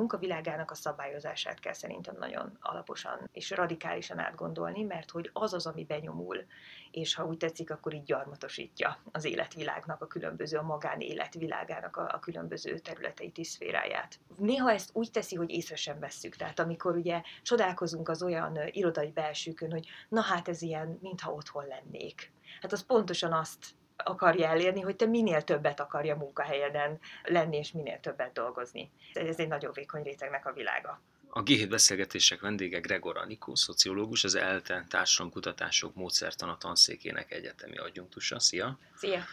munkavilágának a szabályozását kell szerintem nagyon alaposan és radikálisan átgondolni, mert hogy az az, ami benyomul, és ha úgy tetszik, akkor így gyarmatosítja az életvilágnak a különböző, a magánéletvilágának a, a különböző területeit, szféráját. Néha ezt úgy teszi, hogy észre sem vesszük. Tehát amikor ugye csodálkozunk az olyan irodai belsőkön, hogy na hát ez ilyen, mintha otthon lennék. Hát az pontosan azt akarja elérni, hogy te minél többet akarja munkahelyeden lenni, és minél többet dolgozni. Ez egy nagyon vékony rétegnek a világa. A G7 beszélgetések vendége Gregor Anikó, szociológus, az ELTE társadalomkutatások módszertana tanszékének egyetemi adjunktusa. Szia! Szia!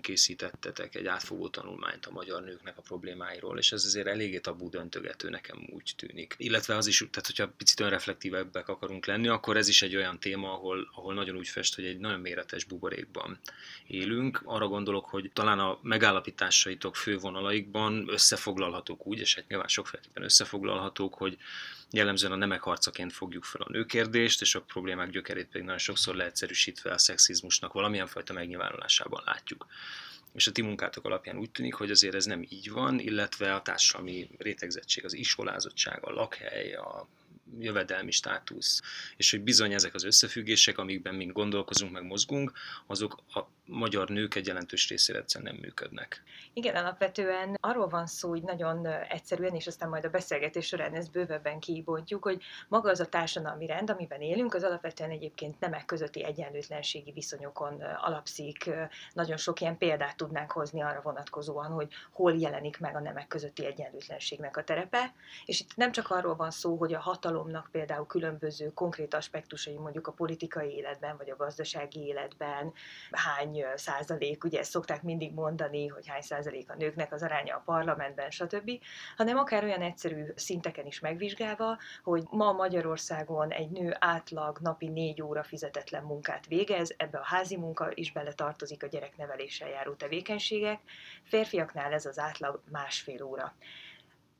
Készítettetek egy átfogó tanulmányt a magyar nőknek a problémáiról, és ez azért eléggé tabú döntögető nekem úgy tűnik. Illetve az is, tehát hogyha picit önreflektívebbek akarunk lenni, akkor ez is egy olyan téma, ahol, ahol nagyon úgy fest, hogy egy nagyon méretes buborékban élünk. Arra gondolok, hogy talán a megállapításaitok fővonalaikban összefoglalhatók úgy, és hát nyilván sokféleképpen összefoglalhatók, hogy jellemzően a nemek harcaként fogjuk fel a nőkérdést, és a problémák gyökerét pedig nagyon sokszor leegyszerűsítve a szexizmusnak valamilyen fajta megnyilvánulásában látjuk. És a ti munkátok alapján úgy tűnik, hogy azért ez nem így van, illetve a társadalmi rétegzettség, az iskolázottság, a lakhely, a jövedelmi státusz, és hogy bizony ezek az összefüggések, amikben mi gondolkozunk, meg mozgunk, azok a magyar nők egy jelentős részére egyszerűen nem működnek. Igen, alapvetően arról van szó, hogy nagyon egyszerűen, és aztán majd a beszélgetés során ezt bővebben kibontjuk, hogy maga az a társadalmi rend, amiben élünk, az alapvetően egyébként nemek közötti egyenlőtlenségi viszonyokon alapszik. Nagyon sok ilyen példát tudnánk hozni arra vonatkozóan, hogy hol jelenik meg a nemek közötti egyenlőtlenségnek a terepe. És itt nem csak arról van szó, hogy a hatalomnak például különböző konkrét aspektusai mondjuk a politikai életben, vagy a gazdasági életben hány százalék, ugye ezt szokták mindig mondani, hogy hány százalék a nőknek az aránya a parlamentben, stb., hanem akár olyan egyszerű szinteken is megvizsgálva, hogy ma Magyarországon egy nő átlag napi négy óra fizetetlen munkát végez, ebbe a házi munka is bele tartozik a gyerekneveléssel járó tevékenységek, férfiaknál ez az átlag másfél óra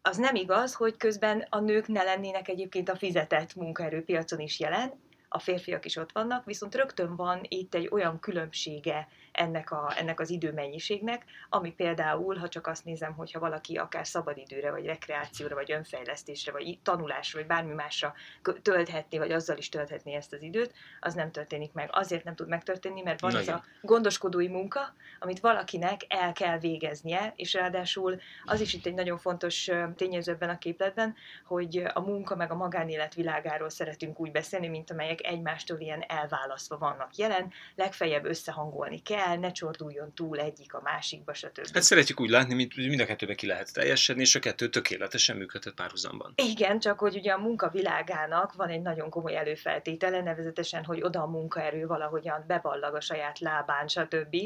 az nem igaz, hogy közben a nők ne lennének egyébként a fizetett munkaerőpiacon is jelen, a férfiak is ott vannak, viszont rögtön van itt egy olyan különbsége ennek, a, ennek az időmennyiségnek, ami például, ha csak azt nézem, hogyha valaki akár szabadidőre, vagy rekreációra, vagy önfejlesztésre, vagy tanulásra, vagy bármi másra tölthetné, vagy azzal is tölthetné ezt az időt, az nem történik meg. Azért nem tud megtörténni, mert van Nagyon. az a gondoskodói munka, amit valakinek el kell végeznie, és ráadásul az is itt egy nagyon fontos tényező ebben a képletben, hogy a munka meg a magánélet világáról szeretünk úgy beszélni, mint amelyek egymástól ilyen elválasztva vannak jelen, legfeljebb összehangolni kell, el, ne csorduljon túl egyik a másikba, stb. Hát szeretjük úgy látni, mint mind a kettőbe ki lehet teljesedni, és a kettő tökéletesen működhet párhuzamban. Igen, csak hogy ugye a munkavilágának van egy nagyon komoly előfeltétele, nevezetesen, hogy oda a munkaerő valahogyan beballag a saját lábán, stb.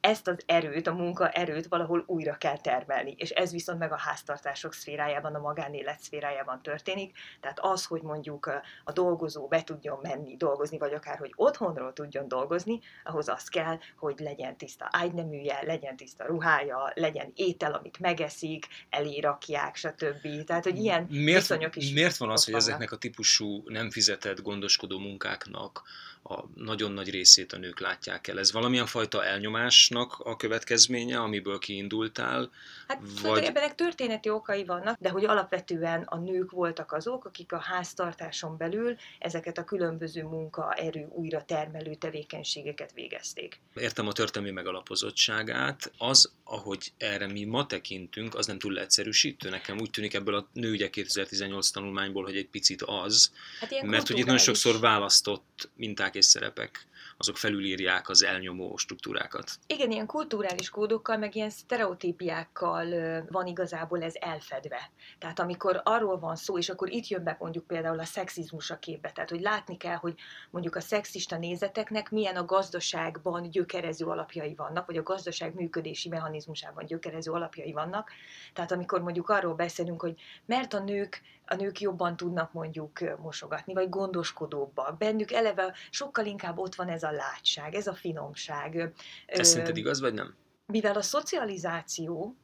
Ezt az erőt, a munkaerőt valahol újra kell termelni, és ez viszont meg a háztartások szférájában, a magánélet szférájában történik. Tehát az, hogy mondjuk a dolgozó be tudjon menni dolgozni, vagy akár, hogy otthonról tudjon dolgozni, ahhoz az kell, hogy legyen tiszta ágyneműje, legyen tiszta ruhája, legyen étel, amit megeszik, elérakják, stb. Tehát, hogy ilyen miért, viszonyok is Miért van az, hogy ezeknek a típusú nem fizetett gondoskodó munkáknak a nagyon nagy részét a nők látják el. Ez valamilyen fajta elnyomásnak a következménye, amiből kiindultál? Hát vagy... ebbenek történeti okai vannak, de hogy alapvetően a nők voltak azok, akik a háztartáson belül ezeket a különböző munkaerő újra termelő tevékenységeket végezték. Értem a történelmi megalapozottságát. Az, ahogy erre mi ma tekintünk, az nem túl leegyszerűsítő. Nekem úgy tűnik ebből a nőügyek 2018 tanulmányból, hogy egy picit az, hát mert hogy itt nagyon sokszor választott minták és szerepek, azok felülírják az elnyomó struktúrákat. Igen, ilyen kulturális kódokkal, meg ilyen sztereotípiákkal van igazából ez elfedve. Tehát amikor arról van szó, és akkor itt jön be mondjuk például a szexizmus a képbe, tehát hogy látni kell, hogy mondjuk a szexista nézeteknek milyen a gazdaságban gyökerező alapjai vannak, vagy a gazdaság működési mechanizmusában gyökerező alapjai vannak. Tehát amikor mondjuk arról beszélünk, hogy mert a nők a nők jobban tudnak mondjuk mosogatni, vagy gondoskodóbbak. Bennük eleve sokkal inkább ott van ez a látság, ez a finomság. Ez szerinted igaz, vagy nem? Mivel a szocializáció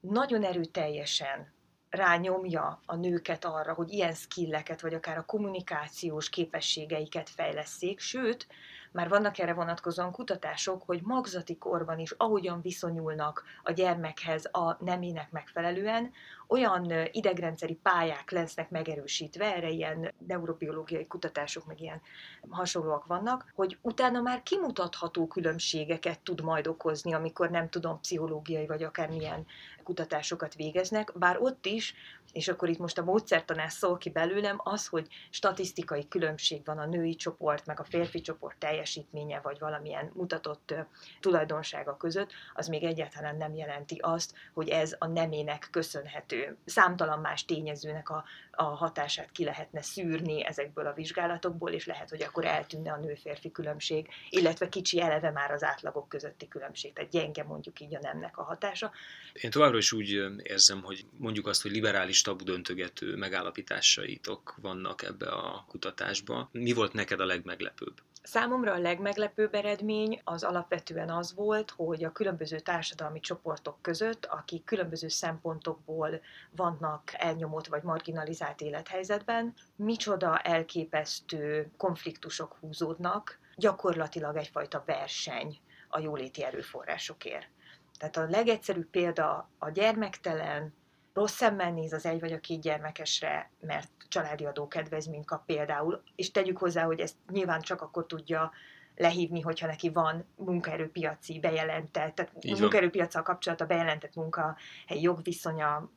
nagyon erőteljesen rányomja a nőket arra, hogy ilyen skilleket, vagy akár a kommunikációs képességeiket fejleszék, sőt, már vannak erre vonatkozóan kutatások, hogy magzati korban is ahogyan viszonyulnak a gyermekhez a nemének megfelelően, olyan idegrendszeri pályák lesznek megerősítve, erre ilyen neurobiológiai kutatások, meg ilyen hasonlóak vannak, hogy utána már kimutatható különbségeket tud majd okozni, amikor nem tudom, pszichológiai vagy akármilyen kutatásokat végeznek, bár ott is, és akkor itt most a módszertanás szól ki belőlem, az, hogy statisztikai különbség van a női csoport, meg a férfi csoport teljesítménye, vagy valamilyen mutatott tulajdonsága között, az még egyáltalán nem jelenti azt, hogy ez a nemének köszönhető. Számtalan más tényezőnek a, a hatását ki lehetne szűrni ezekből a vizsgálatokból, és lehet, hogy akkor eltűnne a nő-férfi különbség, illetve kicsi eleve már az átlagok közötti különbség, tehát gyenge mondjuk így a nemnek a hatása. Én továbbra is úgy érzem, hogy mondjuk azt, hogy liberális tabu döntögető megállapításaitok vannak ebbe a kutatásba. Mi volt neked a legmeglepőbb? Számomra a legmeglepőbb eredmény az alapvetően az volt, hogy a különböző társadalmi csoportok között, akik különböző szempontokból vannak elnyomott vagy marginalizált élethelyzetben, micsoda elképesztő konfliktusok húzódnak, gyakorlatilag egyfajta verseny a jóléti erőforrásokért. Tehát a legegyszerűbb példa a gyermektelen, rossz szemmel néz az egy vagy a két gyermekesre, mert családi adókedvezményt kap például, és tegyük hozzá, hogy ezt nyilván csak akkor tudja lehívni, hogyha neki van munkaerőpiaci bejelentett, tehát munkaerőpiacsal kapcsolatban bejelentett munkahely jogviszonya,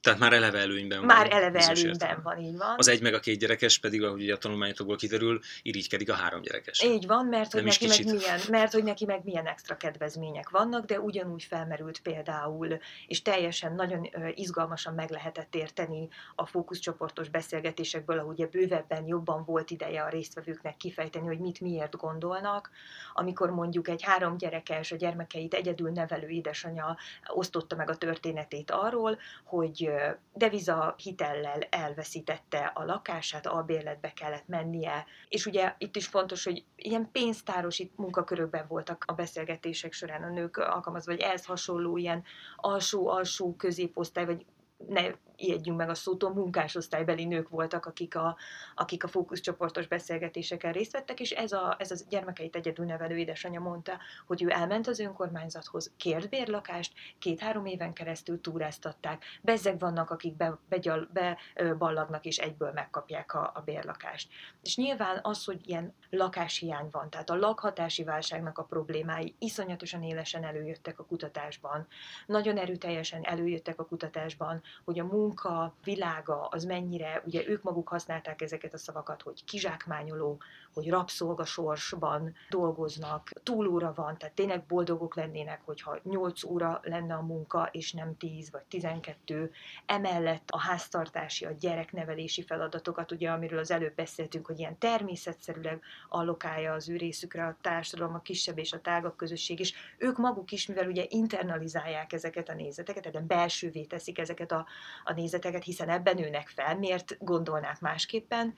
tehát már eleve előnyben van. Már eleve előnyben van, így van. Az egy meg a két gyerekes pedig, ahogy a tanulmányokból kiderül, irigykedik a három gyerekes. Így van, mert hogy, neki meg milyen, mert hogy neki meg milyen extra kedvezmények vannak, de ugyanúgy felmerült például, és teljesen nagyon izgalmasan meg lehetett érteni a fókuszcsoportos beszélgetésekből, ahogy bővebben, jobban volt ideje a résztvevőknek kifejteni, hogy mit miért gondolnak, amikor mondjuk egy három gyerekes, a gyermekeit egyedül nevelő édesanyja osztotta meg a történetét arról, hogy deviza hitellel elveszítette a lakását, albérletbe kellett mennie, és ugye itt is fontos, hogy ilyen pénztáros itt munkakörökben voltak a beszélgetések során a nők alkalmazva, vagy ehhez hasonló ilyen alsó-alsó középosztály, vagy ne ijedjünk meg a szótól, munkásosztálybeli nők voltak, akik a, akik a fókuszcsoportos beszélgetéseken részt vettek, és ez a, ez a gyermekeit egyedül nevelő édesanyja mondta, hogy ő elment az önkormányzathoz, kért bérlakást, két-három éven keresztül túráztatták, bezzeg vannak, akik be, begyal, beballagnak, és egyből megkapják a, a bérlakást. És nyilván az, hogy ilyen lakáshiány van, tehát a lakhatási válságnak a problémái iszonyatosan élesen előjöttek a kutatásban, nagyon erőteljesen előjöttek a kutatásban, hogy a munka világa az mennyire, ugye ők maguk használták ezeket a szavakat, hogy kizsákmányoló, hogy rabszolgasorsban dolgoznak, túlóra van, tehát tényleg boldogok lennének, hogyha 8 óra lenne a munka, és nem 10 vagy 12. Emellett a háztartási, a gyereknevelési feladatokat, ugye amiről az előbb beszéltünk, hogy ilyen természetszerűleg allokálja az ő részükre a társadalom, a kisebb és a tágabb közösség is. Ők maguk is, mivel ugye internalizálják ezeket a nézeteket, tehát belsővé teszik ezeket a, a nézeteket, hiszen ebben nőnek fel, miért gondolnák másképpen,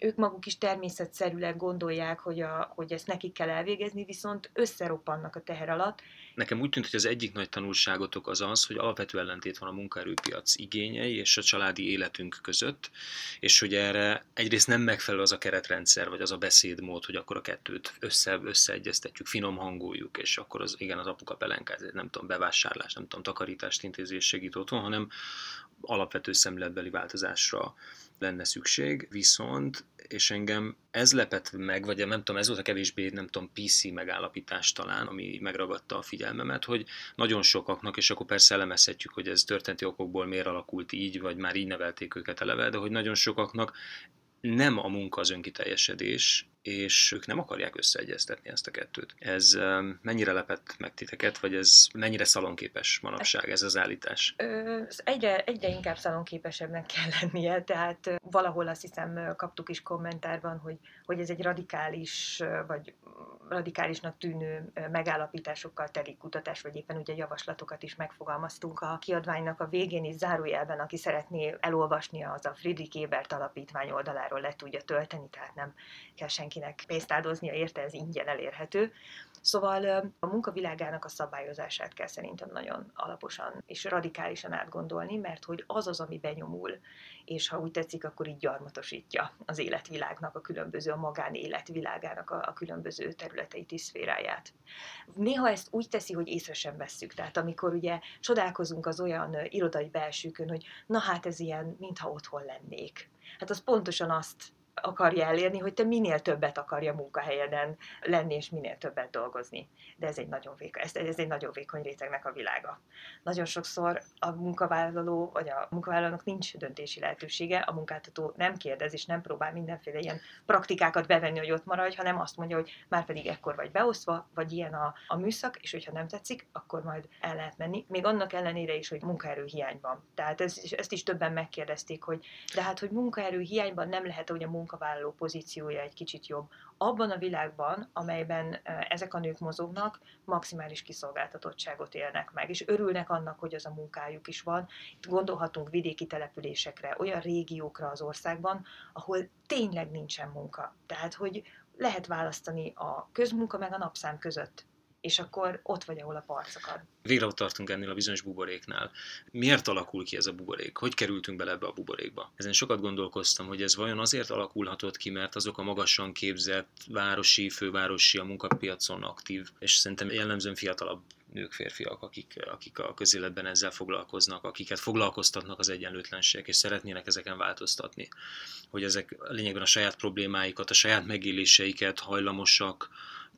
ők maguk is természetszerűleg gondolják, hogy, a, hogy ezt nekik kell elvégezni, viszont összeroppannak a teher alatt. Nekem úgy tűnt, hogy az egyik nagy tanulságotok az az, hogy alapvető ellentét van a munkaerőpiac igényei és a családi életünk között, és hogy erre egyrészt nem megfelelő az a keretrendszer, vagy az a beszédmód, hogy akkor a kettőt össze, összeegyeztetjük, finom hangoljuk, és akkor az, igen, az apuka pelenkáz, nem tudom, bevásárlás, nem tudom, takarítást intézés segít otthon, hanem alapvető szemletbeli változásra lenne szükség, viszont, és engem ez lepett meg, vagy nem tudom, ez volt a kevésbé, nem tudom, PC megállapítás talán, ami megragadta a figyelmemet, hogy nagyon sokaknak, és akkor persze elemezhetjük, hogy ez történeti okokból miért alakult így, vagy már így nevelték őket eleve, de hogy nagyon sokaknak nem a munka az önkiteljesedés, és ők nem akarják összeegyeztetni ezt a kettőt. Ez mennyire lepett meg titeket, vagy ez mennyire szalonképes manapság ez az állítás? Egyre, egyre inkább szalonképesebbnek kell lennie, tehát valahol azt hiszem kaptuk is kommentárban, hogy, hogy ez egy radikális, vagy radikálisnak tűnő megállapításokkal teli kutatás, vagy éppen ugye javaslatokat is megfogalmaztunk a kiadványnak a végén is zárójelben, aki szeretné elolvasni az a Friedrich Ebert alapítvány oldaláról le tudja tölteni, tehát nem kell senki senkinek pénzt áldoznia érte, ez ingyen elérhető. Szóval a munkavilágának a szabályozását kell szerintem nagyon alaposan és radikálisan átgondolni, mert hogy az az, ami benyomul, és ha úgy tetszik, akkor így gyarmatosítja az életvilágnak a különböző, a magánéletvilágának a, a különböző területeit, szféráját. Néha ezt úgy teszi, hogy észre sem vesszük. Tehát amikor ugye csodálkozunk az olyan irodai belsőkön, hogy na hát ez ilyen, mintha otthon lennék. Hát az pontosan azt akarja elérni, hogy te minél többet akarja munkahelyeden lenni, és minél többet dolgozni. De ez egy nagyon vékony, ez, ez egy nagyon vékony rétegnek a világa. Nagyon sokszor a munkavállaló, vagy a munkavállalónak nincs döntési lehetősége, a munkáltató nem kérdez, és nem próbál mindenféle ilyen praktikákat bevenni, hogy ott maradj, hanem azt mondja, hogy már pedig ekkor vagy beosztva, vagy ilyen a, a műszak, és hogyha nem tetszik, akkor majd el lehet menni. Még annak ellenére is, hogy munkaerő hiány van. Tehát ez, ezt is többen megkérdezték, hogy de hát, hogy munkaerő hiányban nem lehet, hogy a munka munkavállaló pozíciója egy kicsit jobb. Abban a világban, amelyben ezek a nők mozognak, maximális kiszolgáltatottságot élnek meg, és örülnek annak, hogy az a munkájuk is van. Itt gondolhatunk vidéki településekre, olyan régiókra az országban, ahol tényleg nincsen munka. Tehát, hogy lehet választani a közmunka meg a napszám között és akkor ott vagy, ahol a parcokat. Végre ott tartunk ennél a bizonyos buboréknál. Miért alakul ki ez a buborék? Hogy kerültünk bele ebbe a buborékba? Ezen sokat gondolkoztam, hogy ez vajon azért alakulhatott ki, mert azok a magasan képzett városi, fővárosi, a munkapiacon aktív, és szerintem jellemzően fiatalabb nők, férfiak, akik, akik a közéletben ezzel foglalkoznak, akiket foglalkoztatnak az egyenlőtlenségek, és szeretnének ezeken változtatni. Hogy ezek lényegben a saját problémáikat, a saját megéléseiket hajlamosak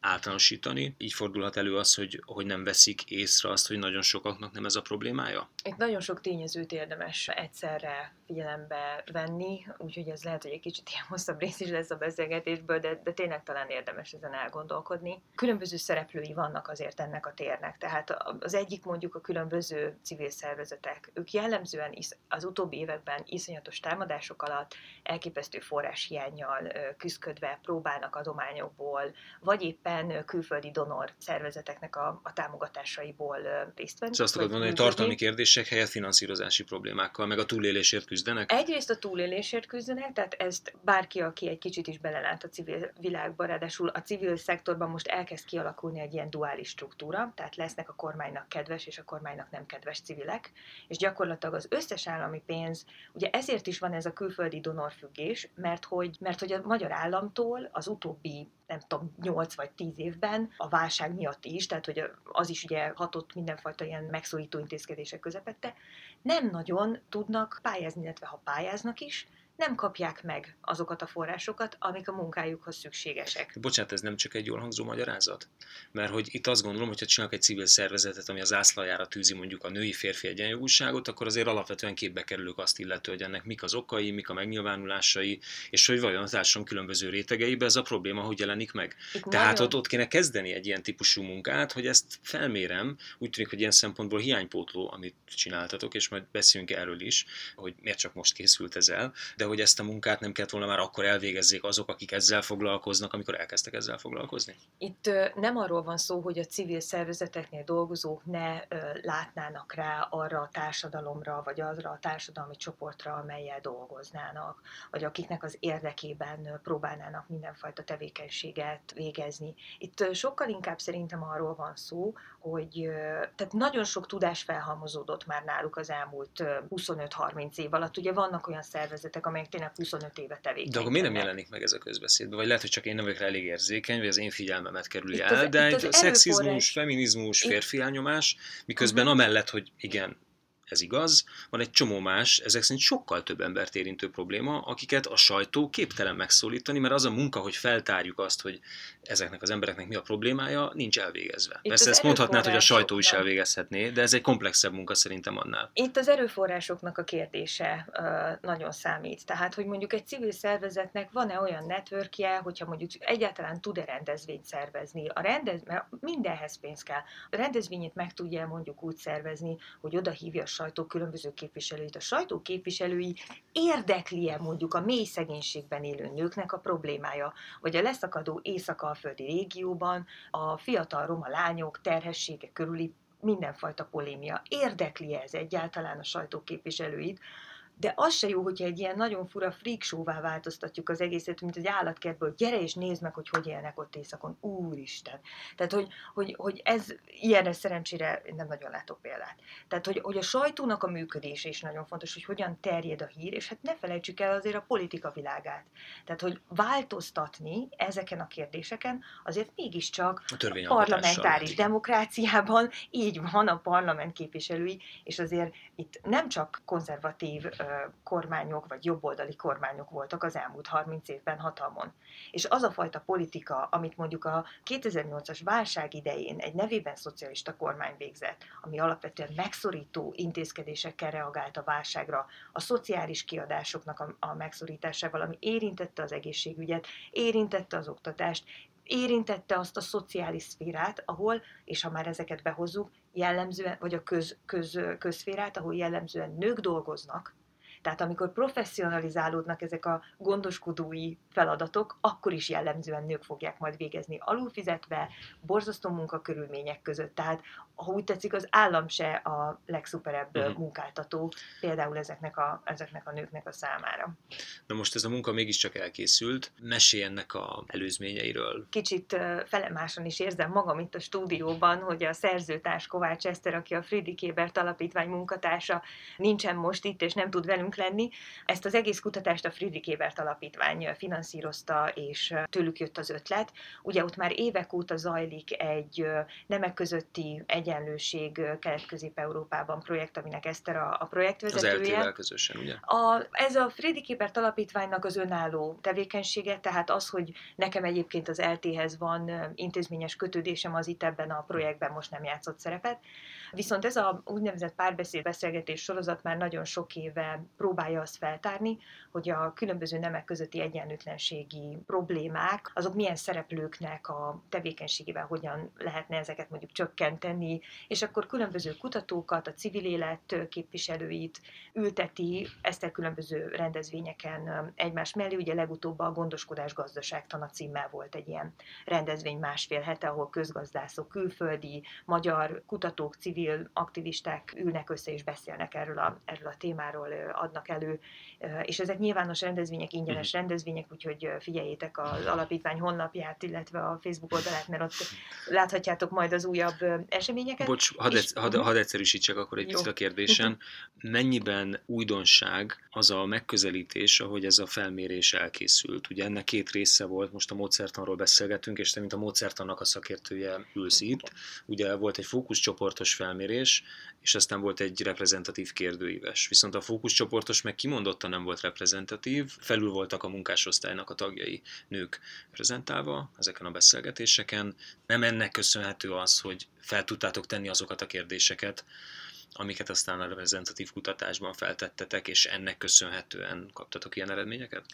általánosítani. Így fordulhat elő az, hogy, hogy nem veszik észre azt, hogy nagyon sokaknak nem ez a problémája? Itt nagyon sok tényezőt érdemes egyszerre figyelembe venni, úgyhogy ez lehet, hogy egy kicsit ilyen hosszabb rész is lesz a beszélgetésből, de, de tényleg talán érdemes ezen elgondolkodni. Különböző szereplői vannak azért ennek a térnek, tehát az egyik mondjuk a különböző civil szervezetek. Ők jellemzően az utóbbi években iszonyatos támadások alatt elképesztő forráshiányjal küzdködve próbálnak adományokból, vagy éppen külföldi donor szervezeteknek a, a támogatásaiból részt venni. Szóval azt akarod mondani, hogy tartalmi kérdések helyett finanszírozási problémákkal, meg a túlélésért küzdenek? Egyrészt a túlélésért küzdenek, tehát ezt bárki, aki egy kicsit is belelát a civil világba, ráadásul a civil szektorban most elkezd kialakulni egy ilyen duális struktúra, tehát lesznek a kormánynak kedves és a kormánynak nem kedves civilek, és gyakorlatilag az összes állami pénz, ugye ezért is van ez a külföldi donorfüggés, mert hogy, mert hogy a magyar államtól az utóbbi nem tudom, 8 vagy 10 évben, a válság miatt is, tehát hogy az is ugye hatott mindenfajta ilyen megszólító intézkedések közepette, nem nagyon tudnak pályázni, illetve ha pályáznak is, nem kapják meg azokat a forrásokat, amik a munkájukhoz szükségesek. Bocsánat, ez nem csak egy jól hangzó magyarázat? Mert hogy itt azt gondolom, hogy ha csinálok egy civil szervezetet, ami az ászlajára tűzi mondjuk a női-férfi egyenjogúságot, akkor azért alapvetően képbe kerülök azt illető, hogy ennek mik az okai, mik a megnyilvánulásai, és hogy vajon a társadalom különböző rétegeibe ez a probléma hogy jelenik meg. Itt Tehát nagyon... ott, ott kéne kezdeni egy ilyen típusú munkát, hogy ezt felmérem, úgy tűnik, hogy ilyen szempontból hiánypótló, amit csináltatok, és majd beszéljünk erről is, hogy miért csak most készült ez el, de hogy ezt a munkát nem kellett volna már akkor elvégezzék azok, akik ezzel foglalkoznak, amikor elkezdtek ezzel foglalkozni? Itt nem arról van szó, hogy a civil szervezeteknél dolgozók ne látnának rá arra a társadalomra, vagy arra a társadalmi csoportra, amelyel dolgoznának, vagy akiknek az érdekében próbálnának mindenfajta tevékenységet végezni. Itt sokkal inkább szerintem arról van szó, hogy tehát nagyon sok tudás felhalmozódott már náluk az elmúlt 25-30 év alatt. Ugye vannak olyan szervezetek, amelyek tényleg 25 éve tevékenykednek. De akkor miért nem jelenik meg ez a közbeszédben? Vagy lehet, hogy csak én nem vagyok rá elég érzékeny, vagy az én figyelmemet kerüli itt el, az, de egy szexizmus, feminizmus, férfi elnyomás, miközben uh-huh. amellett, hogy igen, ez igaz, van egy csomó más, ezek szerint sokkal több embert érintő probléma, akiket a sajtó képtelen megszólítani, mert az a munka, hogy feltárjuk azt, hogy ezeknek az embereknek mi a problémája, nincs elvégezve. Itt Persze ezt mondhatnád, hogy a sajtó is elvégezhetné, de ez egy komplexebb munka szerintem annál. Itt az erőforrásoknak a kérdése uh, nagyon számít. Tehát, hogy mondjuk egy civil szervezetnek van-e olyan networkje, hogyha mondjuk egyáltalán tud-e rendezvényt szervezni. A rendez, mert mindenhez pénz kell. A rendezvényét meg tudja mondjuk úgy szervezni, hogy oda hívja a sajtó különböző képviselőit. A sajtó képviselői érdekli-e mondjuk a mély szegénységben élő nőknek a problémája, vagy a leszakadó észak-alföldi régióban a fiatal roma lányok terhessége körüli mindenfajta polémia. Érdekli ez egyáltalán a sajtó képviselőit, de az se jó, hogyha egy ilyen nagyon fura freak show-vá változtatjuk az egészet, mint egy állatkertből, gyere és nézd meg, hogy hogy élnek ott éjszakon, úristen. Tehát, hogy, hogy, hogy ez ilyenre szerencsére nem nagyon látok példát. Tehát, hogy, hogy a sajtónak a működése is nagyon fontos, hogy hogyan terjed a hír, és hát ne felejtsük el azért a politika világát. Tehát, hogy változtatni ezeken a kérdéseken azért mégiscsak a, a parlamentáris demokráciában így van a parlament képviselői, és azért itt nem csak konzervatív kormányok, vagy jobboldali kormányok voltak az elmúlt 30 évben hatalmon. És az a fajta politika, amit mondjuk a 2008-as válság idején egy nevében szocialista kormány végzett, ami alapvetően megszorító intézkedésekkel reagált a válságra, a szociális kiadásoknak a, a megszorításával, ami érintette az egészségügyet, érintette az oktatást, érintette azt a szociális szférát, ahol, és ha már ezeket behozzuk, jellemzően, vagy a köz, köz, közszférát, ahol jellemzően nők dolgoznak, tehát amikor professzionalizálódnak ezek a gondoskodói feladatok, akkor is jellemzően nők fogják majd végezni alulfizetve, borzasztó munkakörülmények között. Tehát, ha úgy tetszik, az állam se a legszuperebb uh-huh. munkáltató például ezeknek a, ezeknek a nőknek a számára. Na most ez a munka mégiscsak elkészült. Mesélj ennek a előzményeiről. Kicsit felemáson is érzem magam itt a stúdióban, hogy a szerzőtárs Kovács Eszter, aki a Friedrich Ebert Alapítvány munkatársa, nincsen most itt, és nem tud velünk tudunk lenni. Ezt az egész kutatást a Friedrich Ebert Alapítvány finanszírozta, és tőlük jött az ötlet. Ugye ott már évek óta zajlik egy nemek közötti egyenlőség Kelet-Közép-Európában projekt, aminek Eszter a, a projektvezetője. Az közösen, ugye? A, ez a Friedrich Ebert Alapítványnak az önálló tevékenysége, tehát az, hogy nekem egyébként az LT-hez van intézményes kötődésem, az itt ebben a projektben most nem játszott szerepet. Viszont ez a úgynevezett párbeszéd beszélgetés sorozat már nagyon sok éve próbálja azt feltárni, hogy a különböző nemek közötti egyenlőtlenségi problémák, azok milyen szereplőknek a tevékenységével hogyan lehetne ezeket mondjuk csökkenteni, és akkor különböző kutatókat, a civil élet képviselőit ülteti ezt a különböző rendezvényeken egymás mellé. Ugye legutóbb a Gondoskodás Gazdaságtana címmel volt egy ilyen rendezvény másfél hete, ahol közgazdászok, külföldi, magyar kutatók, civil aktivisták ülnek össze és beszélnek erről a, erről a témáról, adnak elő, és ezek nyilvános rendezvények, ingyenes uh-huh. rendezvények, úgyhogy figyeljétek az alapítvány honlapját, illetve a Facebook oldalát, mert ott láthatjátok majd az újabb eseményeket. Bocs, hadd, és, hadd, hadd egyszerűsítsek akkor egy picit a kérdésen. Mennyiben újdonság az a megközelítés, ahogy ez a felmérés elkészült? Ugye ennek két része volt, most a módszertanról beszélgetünk, és te, mint a módszertannak a szakértője ülsz itt. Ugye volt egy fókuszcsoportos felmérés, és aztán volt egy reprezentatív kérdőíves. Viszont a fókuszcsoportos meg kimondottan nem volt reprezentatív, felül voltak a munkásosztálynak a tagjai nők prezentálva ezeken a beszélgetéseken. Nem ennek köszönhető az, hogy fel tudtátok tenni azokat a kérdéseket, amiket aztán a reprezentatív kutatásban feltettetek, és ennek köszönhetően kaptatok ilyen eredményeket?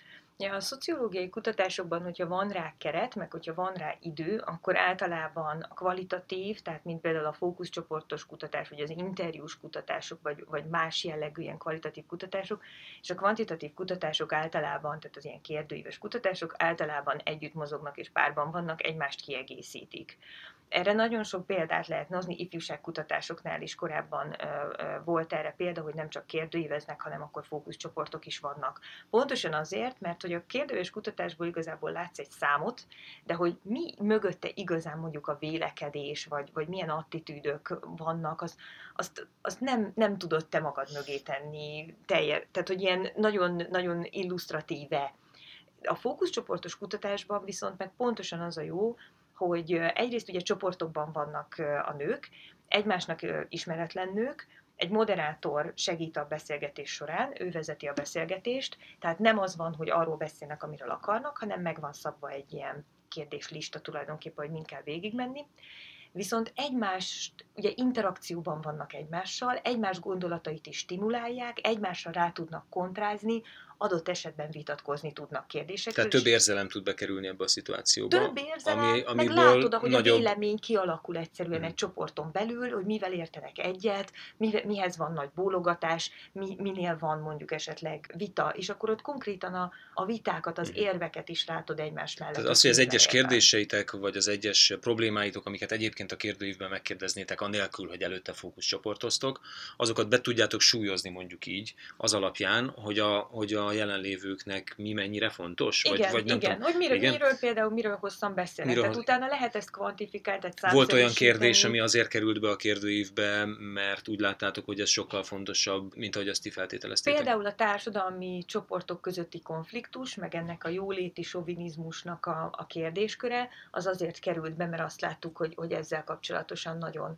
Ja, a szociológiai kutatásokban, hogyha van rá keret, meg hogyha van rá idő, akkor általában a kvalitatív, tehát mint például a fókuszcsoportos kutatás, vagy az interjús kutatások, vagy, vagy más jellegű ilyen kvalitatív kutatások, és a kvantitatív kutatások általában, tehát az ilyen kérdőíves kutatások általában együtt mozognak és párban vannak, egymást kiegészítik. Erre nagyon sok példát lehetne hozni, ifjúságkutatásoknál is korábban ö, ö, volt erre példa, hogy nem csak kérdőíveznek, hanem akkor fókuszcsoportok is vannak. Pontosan azért, mert hogy a kérdőíves kutatásból igazából látsz egy számot, de hogy mi mögötte igazán mondjuk a vélekedés, vagy, vagy milyen attitűdök vannak, az, azt, azt nem, nem tudod te magad mögé tenni teljes, tehát hogy ilyen nagyon, nagyon illusztratíve. A fókuszcsoportos kutatásban viszont meg pontosan az a jó, hogy egyrészt ugye csoportokban vannak a nők, egymásnak ismeretlen nők, egy moderátor segít a beszélgetés során, ő vezeti a beszélgetést, tehát nem az van, hogy arról beszélnek, amiről akarnak, hanem meg van szabva egy ilyen kérdéslista tulajdonképpen, hogy mind kell végigmenni. Viszont egymást, ugye interakcióban vannak egymással, egymás gondolatait is stimulálják, egymásra rá tudnak kontrázni, adott esetben vitatkozni tudnak kérdésekről. Tehát több érzelem tud bekerülni ebbe a szituációba. Több érzelem, ami, meg látod, ahogy nagyobb... a vélemény kialakul egyszerűen hmm. egy csoporton belül, hogy mivel értenek egyet, mivel, mihez van nagy bólogatás, mi, minél van mondjuk esetleg vita, és akkor ott konkrétan a, a vitákat, az hmm. érveket is látod egymás mellett. Tehát az, hogy az egyes kérdéseitek, vagy az egyes problémáitok, amiket egyébként a kérdőívben megkérdeznétek, anélkül, hogy előtte fókuszcsoportoztok, azokat be tudjátok súlyozni mondjuk így, az alapján, hogy a, hogy a jelenlévőknek mi mennyire fontos? Igen, vagy, vagy nem igen. Tudom, hogy miről, igen? miről például miről hosszan beszélnek. Miről, Tehát utána lehet ezt kvantifikálni, tehát Volt olyan kérdés, ami azért került be a kérdőívbe, mert úgy láttátok, hogy ez sokkal fontosabb, mint ahogy azt ti feltételeztétek? Például a társadalmi csoportok közötti konfliktus, meg ennek a jóléti sovinizmusnak a, a kérdésköre, az azért került be, mert azt láttuk, hogy, hogy ezzel kapcsolatosan nagyon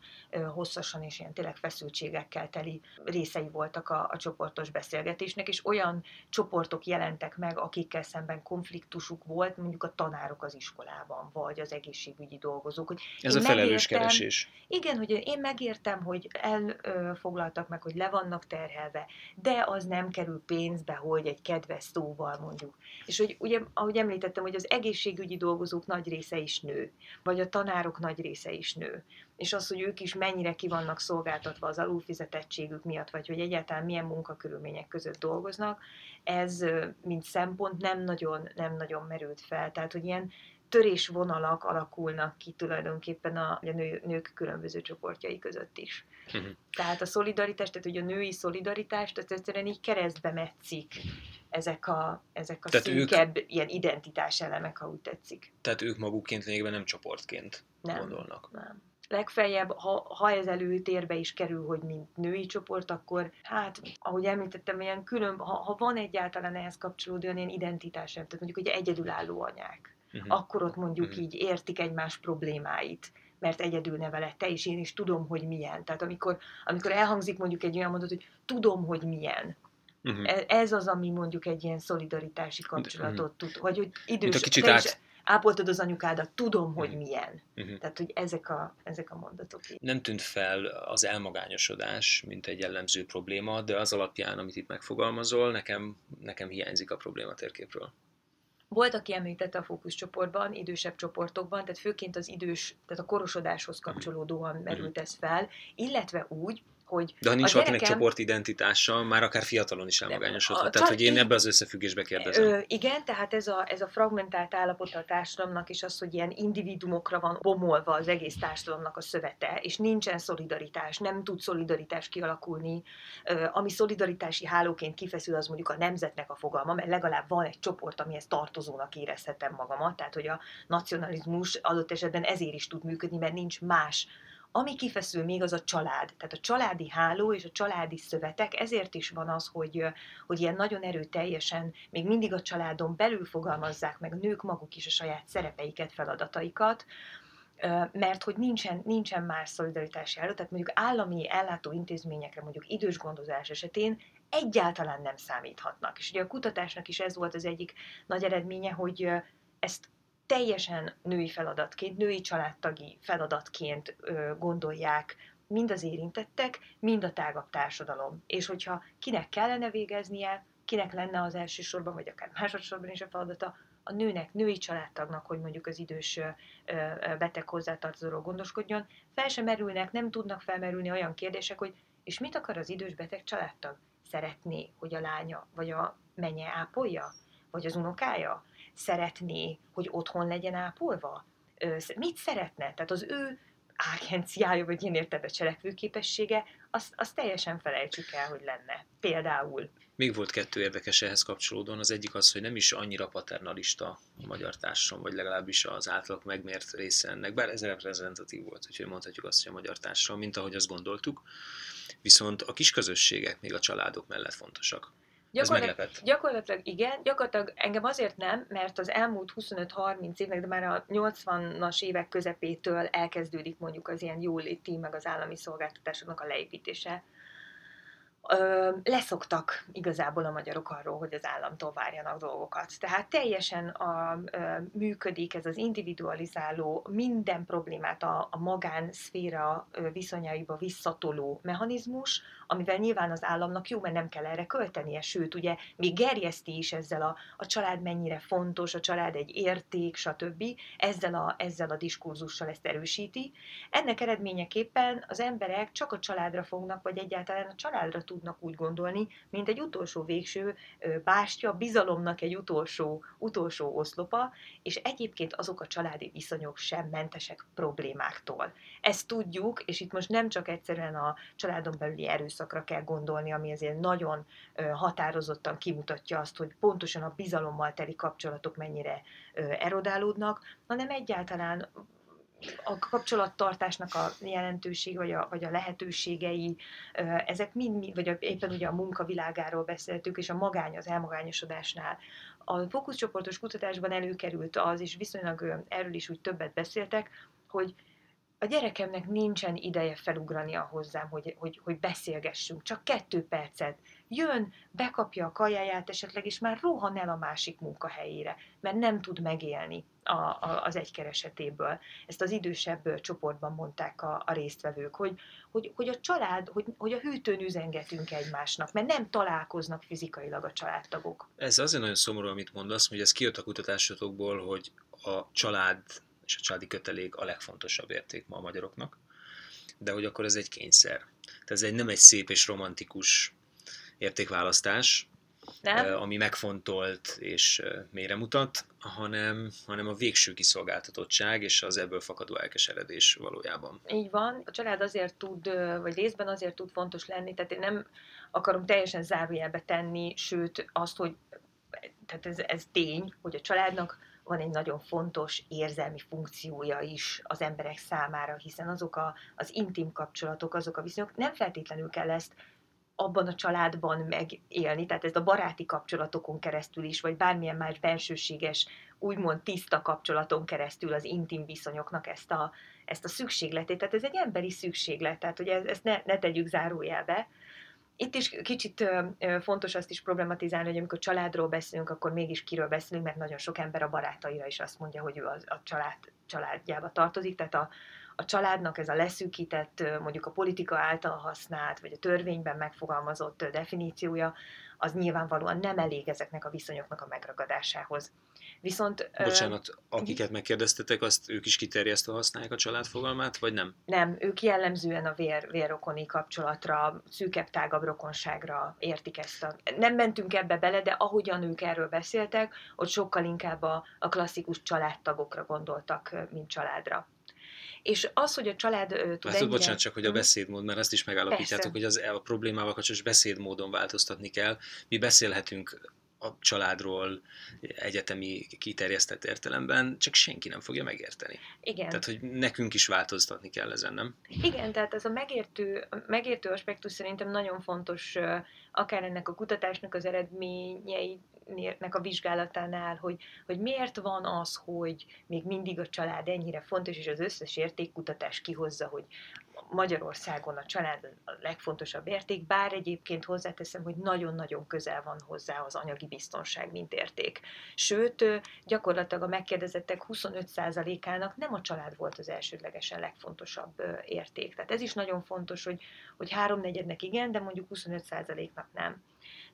hosszasan és ilyen tényleg feszültségekkel teli részei voltak a, a csoportos beszélgetésnek, és olyan csoportok jelentek meg, akikkel szemben konfliktusuk volt, mondjuk a tanárok az iskolában, vagy az egészségügyi dolgozók. Hogy Ez a felelős keresés. Igen, hogy én megértem, hogy elfoglaltak meg, hogy le vannak terhelve, de az nem kerül pénzbe, hogy egy kedves szóval mondjuk. És hogy ugye, ahogy említettem, hogy az egészségügyi dolgozók nagy része is nő, vagy a tanárok nagy része is nő és az, hogy ők is mennyire ki vannak szolgáltatva az alulfizetettségük miatt, vagy hogy egyáltalán milyen munkakörülmények között dolgoznak, ez mint szempont nem nagyon, nem nagyon merült fel. Tehát, hogy ilyen törésvonalak alakulnak ki tulajdonképpen a, a nő, nők különböző csoportjai között is. Uh-huh. Tehát a szolidaritás, tehát ugye a női szolidaritás, tehát egyszerűen így keresztbe metszik ezek a, ezek a tehát szűkebb ők, ilyen identitás elemek, ha úgy tetszik. Tehát ők magukként lényegben nem csoportként nem, gondolnak. Nem legfeljebb, ha, ha ez előtérbe is kerül, hogy mint női csoport, akkor hát, ahogy említettem, ilyen külön, ha, ha van egyáltalán ehhez kapcsolódóan ilyen identitás, tehát mondjuk, hogy egyedülálló anyák, uh-huh. akkor ott mondjuk uh-huh. így értik egymás problémáit mert egyedül nevelette, és én is tudom, hogy milyen. Tehát amikor, amikor elhangzik mondjuk egy olyan mondat, hogy tudom, hogy milyen, Uh-huh. Ez az, ami mondjuk egy ilyen szolidaritási kapcsolatot uh-huh. tud, vagy hogy idős... Mint a kicsit át, ápoltad az anyukádat, tudom, hogy mhm. milyen. Uh-huh. Tehát, hogy ezek a, ezek a mondatok. Nem tűnt fel az elmagányosodás, mint egy jellemző probléma, de az alapján, amit itt megfogalmazol, nekem, nekem hiányzik a probléma térképről. Volt, aki említette a fókuszcsoportban, idősebb csoportokban, tehát főként az idős, tehát a korosodáshoz mhm. kapcsolódóan merült ez fel, illetve úgy, hogy De ha nincs valakinek gyerekem... csoportidentitása, már akár fiatalon is elmagányosodhat. Tehát, hogy én ebbe az összefüggésbe kérdezem. Ö, igen, tehát ez a, ez a fragmentált állapota a társadalomnak, és az, hogy ilyen individumokra van bomolva az egész társadalomnak a szövete, és nincsen szolidaritás, nem tud szolidaritás kialakulni. Ö, ami szolidaritási hálóként kifeszül, az mondjuk a nemzetnek a fogalma, mert legalább van egy csoport, amihez tartozónak érezhetem magamat, tehát hogy a nacionalizmus adott esetben ezért is tud működni, mert nincs más ami kifeszül még az a család, tehát a családi háló és a családi szövetek, ezért is van az, hogy, hogy ilyen nagyon erőteljesen még mindig a családon belül fogalmazzák meg nők maguk is a saját szerepeiket, feladataikat, mert hogy nincsen, nincsen más szolidaritási háló, tehát mondjuk állami ellátó intézményekre, mondjuk idős gondozás esetén egyáltalán nem számíthatnak. És ugye a kutatásnak is ez volt az egyik nagy eredménye, hogy ezt teljesen női feladatként, női családtagi feladatként gondolják mind az érintettek, mind a tágabb társadalom. És hogyha kinek kellene végeznie, kinek lenne az elsősorban, vagy akár másodszorban is a feladata, a nőnek, női családtagnak, hogy mondjuk az idős beteg hozzátartozóról gondoskodjon, fel sem merülnek, nem tudnak felmerülni olyan kérdések, hogy és mit akar az idős beteg családtag? Szeretné, hogy a lánya vagy a menye ápolja? Vagy az unokája? Szeretné, hogy otthon legyen ápolva? Mit szeretne? Tehát az ő ágenciája, vagy érted a cselekvőképessége, azt, azt teljesen felejtsük el, hogy lenne. Például. Még volt kettő érdekes ehhez kapcsolódóan. Az egyik az, hogy nem is annyira paternalista a magyar társadalom, vagy legalábbis az átlag megmért része ennek, bár ez reprezentatív volt, úgyhogy mondhatjuk azt, hogy a magyar társadalom, mint ahogy azt gondoltuk. Viszont a kis közösségek még a családok mellett fontosak. Gyakorlatilag, gyakorlatilag igen, gyakorlatilag engem azért nem, mert az elmúlt 25-30 évek, de már a 80-as évek közepétől elkezdődik mondjuk az ilyen jóléti, meg az állami szolgáltatásoknak a leépítése. ö, leszoktak igazából a magyarok arról, hogy az államtól várjanak dolgokat. Tehát teljesen a, ö, működik ez az individualizáló, minden problémát a, a magánszféra viszonyaiba visszatoló mechanizmus, amivel nyilván az államnak jó, mert nem kell erre költenie, sőt, ugye még gerjeszti is ezzel a, a család mennyire fontos, a család egy érték, stb. Ezzel a, ezzel a diskurzussal ezt erősíti. Ennek eredményeképpen az emberek csak a családra fognak, vagy egyáltalán a családra tudnak úgy gondolni, mint egy utolsó végső bástya, bizalomnak egy utolsó, utolsó oszlopa, és egyébként azok a családi viszonyok sem mentesek problémáktól. Ezt tudjuk, és itt most nem csak egyszerűen a családon belüli erőszakra kell gondolni, ami azért nagyon határozottan kimutatja azt, hogy pontosan a bizalommal teli kapcsolatok mennyire erodálódnak, hanem egyáltalán a kapcsolattartásnak a jelentőség, vagy a, vagy a lehetőségei, ezek mind, vagy a, éppen ugye a munkavilágáról beszéltük, és a magány, az elmagányosodásnál. A fókuszcsoportos kutatásban előkerült az, és viszonylag erről is úgy többet beszéltek, hogy a gyerekemnek nincsen ideje felugrania hozzám, hogy, hogy, hogy beszélgessünk, csak kettő percet. Jön, bekapja a kajáját esetleg, és már rohan el a másik munkahelyére, mert nem tud megélni a, a, az egykeresetéből. Ezt az idősebb csoportban mondták a, a résztvevők, hogy, hogy, hogy a család, hogy, hogy a hűtőn üzengetünk egymásnak, mert nem találkoznak fizikailag a családtagok. Ez azért nagyon szomorú, amit mondasz, hogy ez kijött a kutatásotokból, hogy a család és a családi kötelék a legfontosabb érték ma a magyaroknak, de hogy akkor ez egy kényszer. Tehát ez egy, nem egy szép és romantikus értékválasztás, nem? ami megfontolt és mélyre mutat, hanem, hanem a végső kiszolgáltatottság és az ebből fakadó elkeseredés valójában. Így van. A család azért tud, vagy részben azért tud fontos lenni, tehát én nem akarom teljesen zárójelbe tenni, sőt azt, hogy tehát ez, ez tény, hogy a családnak van egy nagyon fontos érzelmi funkciója is az emberek számára, hiszen azok a, az intim kapcsolatok, azok a viszonyok, nem feltétlenül kell ezt abban a családban megélni, tehát ez a baráti kapcsolatokon keresztül is, vagy bármilyen más bensőséges, úgymond tiszta kapcsolaton keresztül az intim viszonyoknak ezt a, ezt a szükségletét. Tehát ez egy emberi szükséglet, tehát hogy ezt ne, ne tegyük zárójelbe, itt is kicsit fontos azt is problematizálni, hogy amikor családról beszélünk, akkor mégis kiről beszélünk, mert nagyon sok ember a barátaira is azt mondja, hogy ő az, a család, családjába tartozik, tehát a, a családnak ez a leszűkített, mondjuk a politika által használt, vagy a törvényben megfogalmazott definíciója, az nyilvánvalóan nem elég ezeknek a viszonyoknak a megragadásához. Viszont... Bocsánat, akiket megkérdeztetek, azt ők is kiterjesztve használják a családfogalmát, vagy nem? Nem, ők jellemzően a vér, vérrokoni kapcsolatra, szűkebb, tágabb rokonságra értik ezt. A... Nem mentünk ebbe bele, de ahogyan ők erről beszéltek, ott sokkal inkább a, a klasszikus családtagokra gondoltak, mint családra. És az, hogy a család tud hát, ennyire... bocsánat, csak hogy a mhm. beszédmód, mert ezt is megállapítjátok, Persze. hogy az, a problémával kapcsolatos beszédmódon változtatni kell. Mi beszélhetünk a családról egyetemi kiterjesztett értelemben, csak senki nem fogja megérteni. Igen. Tehát, hogy nekünk is változtatni kell ezen, nem? Igen, tehát ez a megértő, megértő aspektus szerintem nagyon fontos, akár ennek a kutatásnak az eredményei nek a vizsgálatánál, hogy, hogy miért van az, hogy még mindig a család ennyire fontos, és az összes értékkutatás kihozza, hogy Magyarországon a család a legfontosabb érték, bár egyébként hozzáteszem, hogy nagyon-nagyon közel van hozzá az anyagi biztonság, mint érték. Sőt, gyakorlatilag a megkérdezettek 25%-ának nem a család volt az elsődlegesen legfontosabb érték. Tehát ez is nagyon fontos, hogy, hogy háromnegyednek igen, de mondjuk 25%-nak nem.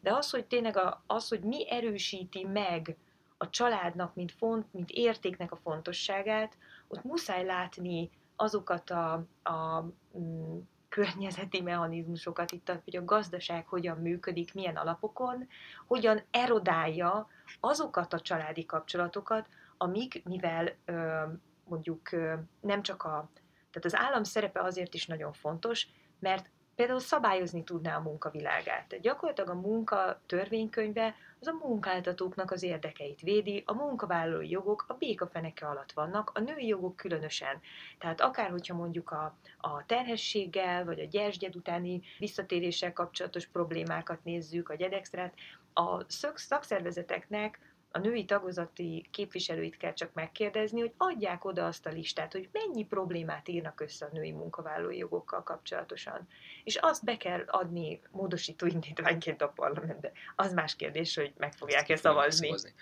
De az, hogy tényleg a, az, hogy mi erősíti meg a családnak, mint, font, mint értéknek a fontosságát, ott muszáj látni azokat a, a mm, környezeti mechanizmusokat, itt, hogy a gazdaság hogyan működik, milyen alapokon, hogyan erodálja azokat a családi kapcsolatokat, amik, mivel ö, mondjuk ö, nem csak a, tehát az állam szerepe azért is nagyon fontos, mert például szabályozni tudná a munkavilágát. Tehát gyakorlatilag a munka törvénykönyve az a munkáltatóknak az érdekeit védi, a munkavállalói jogok a békafeneke alatt vannak, a női jogok különösen. Tehát akár, hogyha mondjuk a, a terhességgel, vagy a gyergyed utáni visszatéréssel kapcsolatos problémákat nézzük, a gyedextrát, a szakszervezeteknek a női tagozati képviselőit kell csak megkérdezni, hogy adják oda azt a listát, hogy mennyi problémát írnak össze a női munkavállalói jogokkal kapcsolatosan. És azt be kell adni módosító indítványként a parlamentbe. Az más kérdés, hogy meg fogják-e szavazni. szavazni.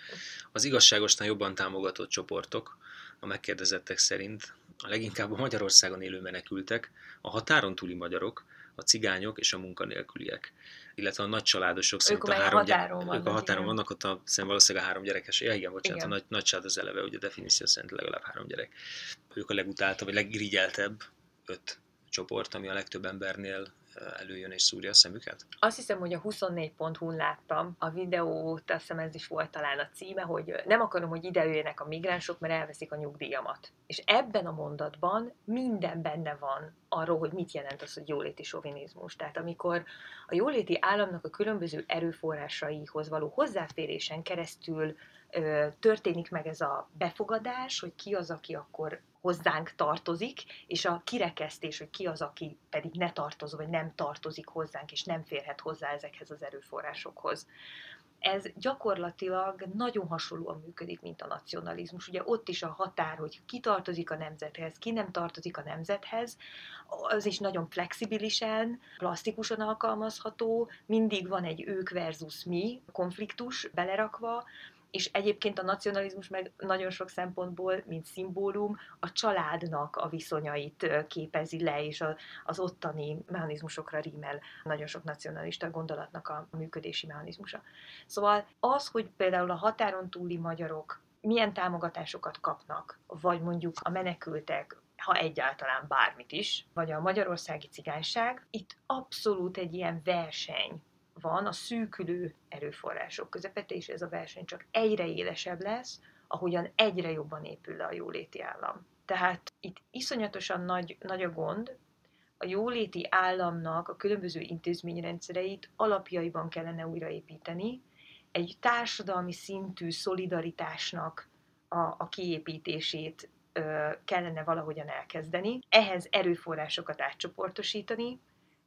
Az igazságosnál jobban támogatott csoportok, a megkérdezettek szerint a leginkább a Magyarországon élő menekültek, a határon túli magyarok, a cigányok és a munkanélküliek, illetve a nagy családosok szerint a három a határon gyere, ők a határon vannak, ott a, szerintem valószínűleg a három gyerekes, ja, igen, bocsánat, igen. a nagy, nagy család az eleve, ugye a definíció szerint legalább három gyerek. Ők a legutáltabb, vagy legirigyeltebb öt csoport, ami a legtöbb embernél előjön és szúrja a szemüket? Azt hiszem, hogy a 24.hu-n láttam a videót, azt hiszem ez is volt talán a címe, hogy nem akarom, hogy ide jöjjenek a migránsok, mert elveszik a nyugdíjamat. És ebben a mondatban minden benne van arról, hogy mit jelent az, hogy jóléti sovinizmus. Tehát amikor a jóléti államnak a különböző erőforrásaihoz való hozzáférésen keresztül történik meg ez a befogadás, hogy ki az, aki akkor hozzánk tartozik, és a kirekesztés, hogy ki az, aki pedig ne tartozó, vagy nem tartozik hozzánk, és nem férhet hozzá ezekhez az erőforrásokhoz. Ez gyakorlatilag nagyon hasonlóan működik, mint a nacionalizmus. Ugye ott is a határ, hogy ki tartozik a nemzethez, ki nem tartozik a nemzethez, az is nagyon flexibilisen, plastikusan alkalmazható, mindig van egy ők versus mi konfliktus belerakva, és egyébként a nacionalizmus meg nagyon sok szempontból, mint szimbólum, a családnak a viszonyait képezi le, és az ottani mechanizmusokra rímel nagyon sok nacionalista gondolatnak a működési mechanizmusa. Szóval az, hogy például a határon túli magyarok milyen támogatásokat kapnak, vagy mondjuk a menekültek, ha egyáltalán bármit is, vagy a magyarországi cigányság, itt abszolút egy ilyen verseny van a szűkülő erőforrások közepette, és ez a verseny csak egyre élesebb lesz, ahogyan egyre jobban épül le a jóléti állam. Tehát itt iszonyatosan nagy, nagy a gond, a jóléti államnak a különböző intézményrendszereit alapjaiban kellene újraépíteni, egy társadalmi szintű szolidaritásnak a, a kiépítését ö, kellene valahogyan elkezdeni, ehhez erőforrásokat átcsoportosítani,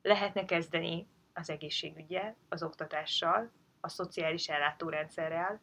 lehetne kezdeni az egészségügyel, az oktatással, a szociális ellátórendszerrel,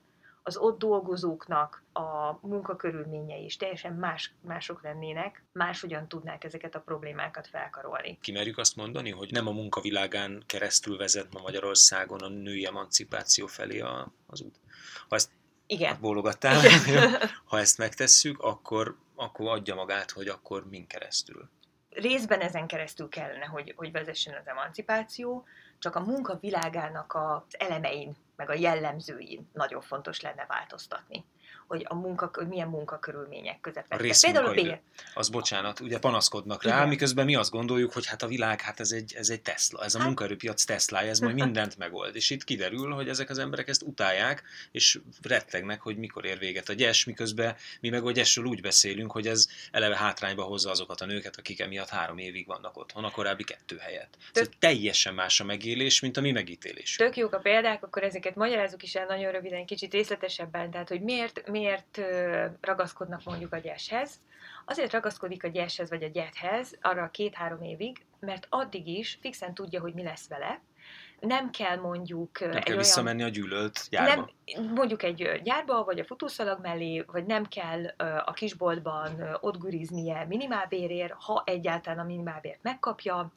az ott dolgozóknak a munkakörülményei is teljesen más, mások lennének, máshogyan tudnák ezeket a problémákat felkarolni. Kimerjük azt mondani, hogy nem a munkavilágán keresztül vezet ma Magyarországon a női emancipáció felé a, az út. Ha ezt igen. bólogattál, Igen. ha ezt megtesszük, akkor, akkor adja magát, hogy akkor min keresztül. Részben ezen keresztül kellene, hogy, hogy vezessen az emancipáció, csak a munka világának az elemein, meg a jellemzőin nagyon fontos lenne változtatni hogy a munka, hogy milyen munkakörülmények közepette. A Például a. Az bocsánat, ugye panaszkodnak rá, Igen. miközben mi azt gondoljuk, hogy hát a világ, hát ez egy, ez egy Tesla, ez a hát... munkaerőpiac Tesla, ez majd mindent megold. És itt kiderül, hogy ezek az emberek ezt utálják, és rettegnek, hogy mikor ér véget a gyes, miközben mi meg a gyesről úgy beszélünk, hogy ez eleve hátrányba hozza azokat a nőket, akik emiatt három évig vannak otthon, a korábbi kettő helyet. Tök... Ez teljesen más a megélés, mint a mi megítélés. Tök jók a példák, akkor ezeket magyarázunk is el nagyon röviden, kicsit részletesebben, tehát hogy miért, miért ragaszkodnak mondjuk a gyeshez. Azért ragaszkodik a gyeshez vagy a gyethez arra két-három évig, mert addig is fixen tudja, hogy mi lesz vele, nem kell mondjuk nem egy kell visszamenni a gyűlölt gyárba. Nem, mondjuk egy gyárba, vagy a futószalag mellé, vagy nem kell a kisboltban ott guriznie minimálbérért, ha egyáltalán a minimálbért megkapja,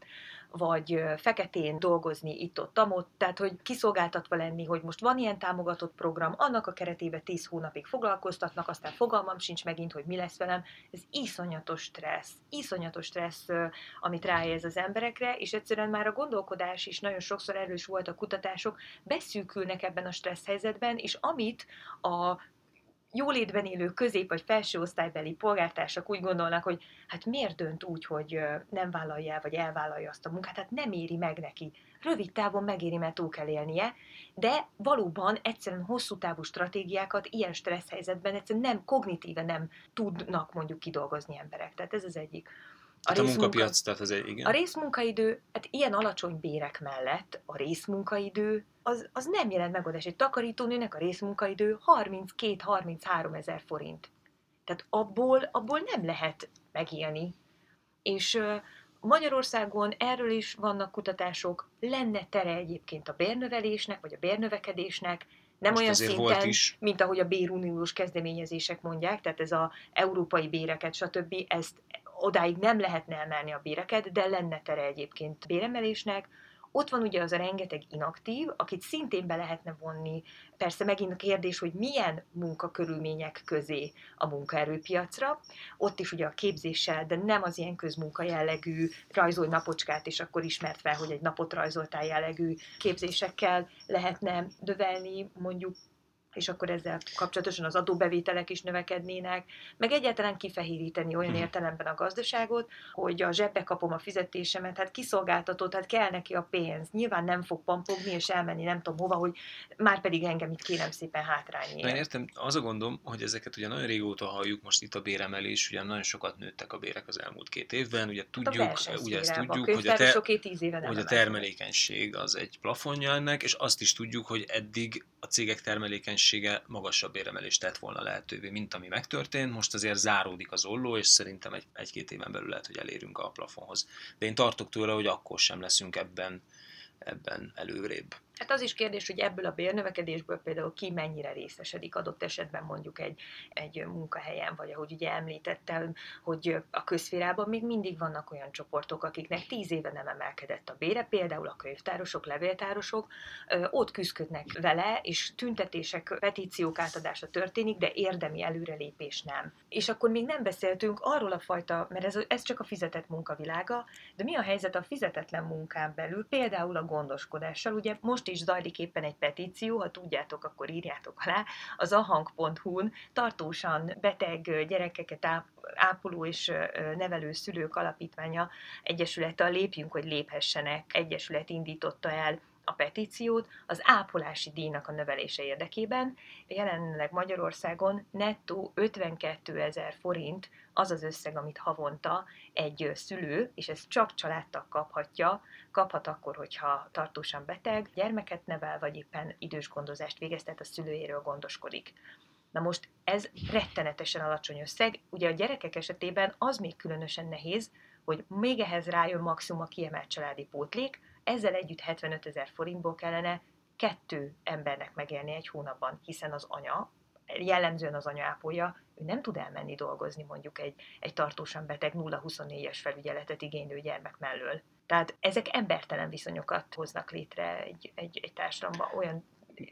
vagy feketén dolgozni itt-ott, ott, tehát hogy kiszolgáltatva lenni, hogy most van ilyen támogatott program, annak a keretében 10 hónapig foglalkoztatnak, aztán fogalmam sincs megint, hogy mi lesz velem. Ez iszonyatos stressz, iszonyatos stressz, amit ráéz az emberekre, és egyszerűen már a gondolkodás is nagyon sokszor erős volt a kutatások, beszűkülnek ebben a stressz helyzetben, és amit a jólétben élő közép- vagy felső osztálybeli polgártársak úgy gondolnak, hogy hát miért dönt úgy, hogy nem vállalja el, vagy elvállalja azt a munkát, hát nem éri meg neki. Rövid távon megéri, mert túl kell élnie, de valóban egyszerűen hosszú távú stratégiákat ilyen stressz helyzetben egyszerűen nem kognitíve nem tudnak mondjuk kidolgozni emberek. Tehát ez az egyik. A, hát a munkapiac, tehát egy, igen. A részmunkaidő, hát ilyen alacsony bérek mellett a részmunkaidő az, az nem jelent megoldás. Egy takarítónőnek a részmunkaidő 32-33 ezer forint. Tehát abból, abból nem lehet megélni. És Magyarországon erről is vannak kutatások, lenne tere egyébként a bérnövelésnek, vagy a bérnövekedésnek, Nem Most olyan szinten, mint ahogy a béruniós kezdeményezések mondják, tehát ez a európai béreket, stb. ezt odáig nem lehetne emelni a béreket, de lenne tere egyébként béremelésnek. Ott van ugye az a rengeteg inaktív, akit szintén be lehetne vonni. Persze megint a kérdés, hogy milyen munkakörülmények közé a munkaerőpiacra. Ott is ugye a képzéssel, de nem az ilyen közmunka jellegű rajzolj napocskát, és akkor ismert fel, hogy egy napot rajzoltál jellegű képzésekkel lehetne növelni mondjuk és akkor ezzel kapcsolatosan az adóbevételek is növekednének, meg egyáltalán kifehéríteni olyan Mhm. értelemben a gazdaságot, hogy a zsebbe kapom a fizetésemet, hát kiszolgáltatott, hát kell neki a pénz. Nyilván nem fog pampogni és elmenni nem tudom hova, hogy már pedig engem itt kérem szépen hátrány Na, én ér. értem, az a gondom, hogy ezeket ugye nagyon régóta halljuk, most itt a béremelés, ugye nagyon sokat nőttek a bérek az elmúlt két évben, ugye Hát a tudjuk, ugye ezt tudjuk, hogy a, te, könyvtárosoké tíz éve nem hogy a termelékenység az egy plafonja ennek, és azt is tudjuk, hogy eddig a cégek termelékenysége magasabb béremelést tett volna lehetővé, mint ami megtörtént. Most azért záródik az olló, és szerintem egy, egy-két éven belül lehet, hogy elérünk a plafonhoz. De én tartok tőle, hogy akkor sem leszünk ebben, ebben előrébb. Hát az is kérdés, hogy ebből a bérnövekedésből például ki mennyire részesedik adott esetben mondjuk egy, egy munkahelyen, vagy ahogy ugye említettem, hogy a közférában még mindig vannak olyan csoportok, akiknek tíz éve nem emelkedett a bére, például a könyvtárosok, levéltárosok, ott küzdködnek vele, és tüntetések, petíciók átadása történik, de érdemi előrelépés nem. És akkor még nem beszéltünk arról a fajta, mert ez, ez csak a fizetett munkavilága, de mi a helyzet a fizetetlen munkán belül, például a gondoskodással? Ugye most is zajlik éppen egy petíció, ha tudjátok, akkor írjátok alá, az ahang.hu-n tartósan beteg gyerekeket áp- ápoló és nevelő szülők alapítványa egyesülete, a Lépjünk, hogy léphessenek egyesület indította el a petíciót az ápolási díjnak a növelése érdekében. Jelenleg Magyarországon nettó 52 ezer forint az az összeg, amit havonta egy szülő, és ez csak családtag kaphatja, kaphat akkor, hogyha tartósan beteg, gyermeket nevel, vagy éppen idős gondozást végez, tehát a szülőjéről gondoskodik. Na most ez rettenetesen alacsony összeg. Ugye a gyerekek esetében az még különösen nehéz, hogy még ehhez rájön maximum a kiemelt családi pótlék, ezzel együtt 75 ezer forintból kellene kettő embernek megélni egy hónapban, hiszen az anya, jellemzően az anya ápolja, ő nem tud elmenni dolgozni mondjuk egy, egy tartósan beteg 0-24-es felügyeletet igénylő gyermek mellől. Tehát ezek embertelen viszonyokat hoznak létre egy, egy, egy társadalomban, olyan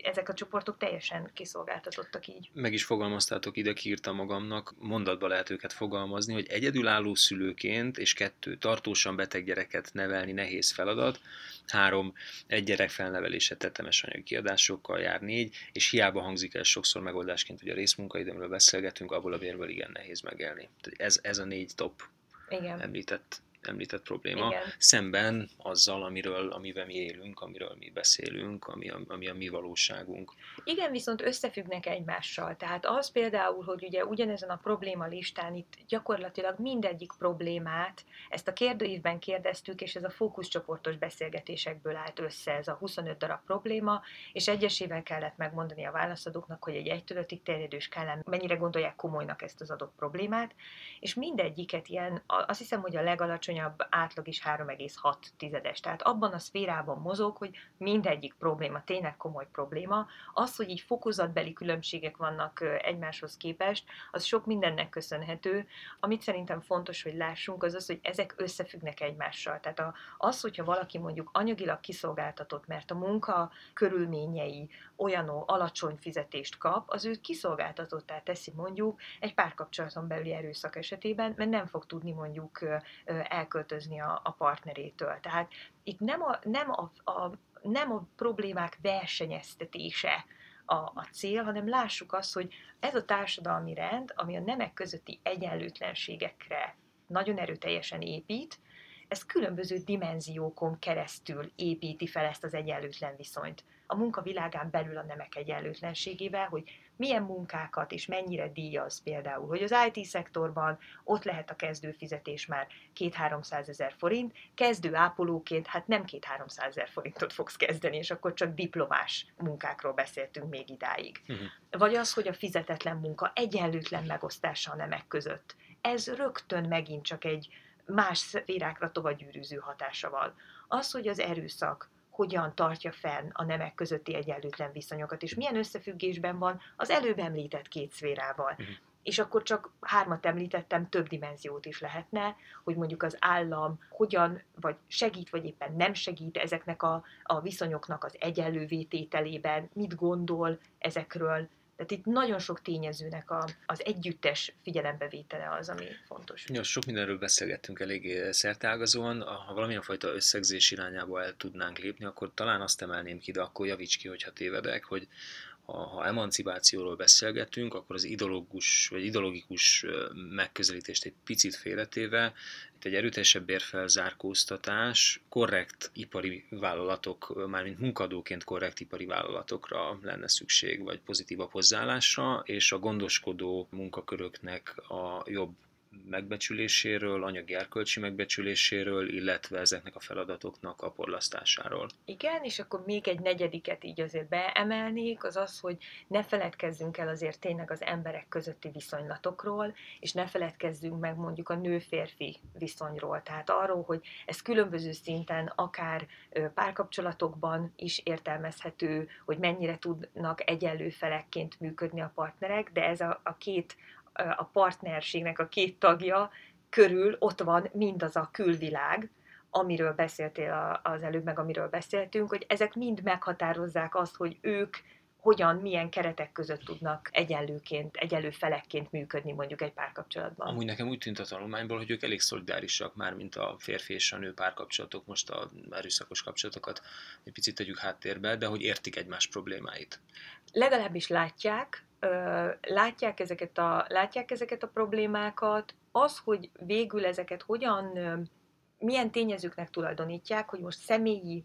ezek a csoportok teljesen kiszolgáltatottak így. meg is fogalmaztátok, ide kiírtam magamnak, mondatba lehet őket fogalmazni, hogy egyedülálló szülőként és kettő tartósan beteg gyereket nevelni nehéz feladat, három, egy gyerek felnevelése tetemes anyagi kiadásokkal jár négy, és hiába hangzik el sokszor megoldásként, hogy a részmunkaidőmről beszélgetünk, abból a bérből igen nehéz megélni. Ez, ez a négy top Igen. említett, említett probléma, Igen. szemben azzal, amiről, amivel mi élünk, amiről mi beszélünk, ami a, ami a mi valóságunk. Igen, viszont összefüggnek egymással. Tehát az például, hogy ugye ugyanezen a probléma listán itt gyakorlatilag mindegyik problémát, ezt a kérdőívben kérdeztük, és ez a fókuszcsoportos beszélgetésekből állt össze ez a 25 darab probléma, és egyesével kellett megmondani a válaszadóknak, hogy egy 1 ötig terjedő skálán mennyire gondolják komolynak ezt az adott problémát, és mindegyiket ilyen, azt hiszem, hogy a legalacsonyabb átlag is 3,6 tizedes. Tehát abban a szférában mozog, hogy mindegyik probléma tényleg komoly probléma. Az, hogy így fokozatbeli különbségek vannak egymáshoz képest, az sok mindennek köszönhető. Amit szerintem fontos, hogy lássunk, az az, hogy ezek összefüggnek egymással. Tehát az, hogyha valaki mondjuk anyagilag kiszolgáltatott, mert a munka körülményei olyan alacsony fizetést kap, az őt kiszolgáltatottá teszi mondjuk egy párkapcsolaton belüli erőszak esetében, mert nem fog tudni mondjuk ö, elköltözni a, a partnerétől. Tehát itt nem a, nem a, a, nem a problémák versenyeztetése a, a cél, hanem lássuk azt, hogy ez a társadalmi rend, ami a nemek közötti egyenlőtlenségekre nagyon erőteljesen épít, ez különböző dimenziókon keresztül építi fel ezt az egyenlőtlen viszonyt. A munkavilágán belül a nemek egyenlőtlenségével, hogy milyen munkákat és mennyire díjaz például, hogy az IT-szektorban ott lehet a kezdőfizetés már 2-300 ezer forint, kezdő ápolóként hát nem 2-300 ezer forintot fogsz kezdeni, és akkor csak diplomás munkákról beszéltünk még idáig. Mhm. Vagy az, hogy a fizetetlen munka egyenlőtlen megosztása a nemek között. Ez rögtön megint csak egy más szférákra tovagyűrűző hatása van. Az, hogy az erőszak hogyan tartja fenn a nemek közötti egyenlőtlen viszonyokat, és milyen összefüggésben van az előbb említett két szférával. Uh-huh. És akkor csak hármat említettem, több dimenziót is lehetne, hogy mondjuk az állam hogyan, vagy segít, vagy éppen nem segít ezeknek a, a viszonyoknak az egyenlővétételében, mit gondol ezekről, tehát itt nagyon sok tényezőnek a, az együttes figyelembevétele az, ami fontos. Ja, sok mindenről beszélgettünk elég szertágazóan. Ha valamilyen fajta összegzés irányába el tudnánk lépni, akkor talán azt emelném ki, de akkor javíts ki, hogyha tévedek, hogy ha, ha emancipációról beszélgetünk, akkor az ideológus vagy ideológikus megközelítést egy picit félretéve, itt egy erőteljesebb bérfelzárkóztatás, korrekt ipari vállalatok, mármint munkadóként korrekt ipari vállalatokra lenne szükség, vagy pozitívabb hozzáállásra, és a gondoskodó munkaköröknek a jobb megbecsüléséről, anyagi erkölcsi megbecsüléséről, illetve ezeknek a feladatoknak a porlasztásáról. Igen, és akkor még egy negyediket így azért beemelnék, az az, hogy ne feledkezzünk el azért tényleg az emberek közötti viszonylatokról, és ne feledkezzünk meg mondjuk a nő-férfi viszonyról. Tehát arról, hogy ez különböző szinten, akár párkapcsolatokban is értelmezhető, hogy mennyire tudnak egyenlő felekként működni a partnerek, de ez a, a két a partnerségnek a két tagja körül ott van mindaz a külvilág, amiről beszéltél az előbb, meg amiről beszéltünk, hogy ezek mind meghatározzák azt, hogy ők hogyan, milyen keretek között tudnak egyenlőként, egyenlő felekként működni mondjuk egy párkapcsolatban. Amúgy nekem úgy tűnt a tanulmányból, hogy ők elég szolidárisak már, mint a férfi és a nő párkapcsolatok, most a erőszakos kapcsolatokat egy picit tegyük háttérbe, de hogy értik egymás problémáit. Legalábbis látják, látják ezeket, a, látják ezeket a problémákat, az, hogy végül ezeket hogyan, milyen tényezőknek tulajdonítják, hogy most személyi,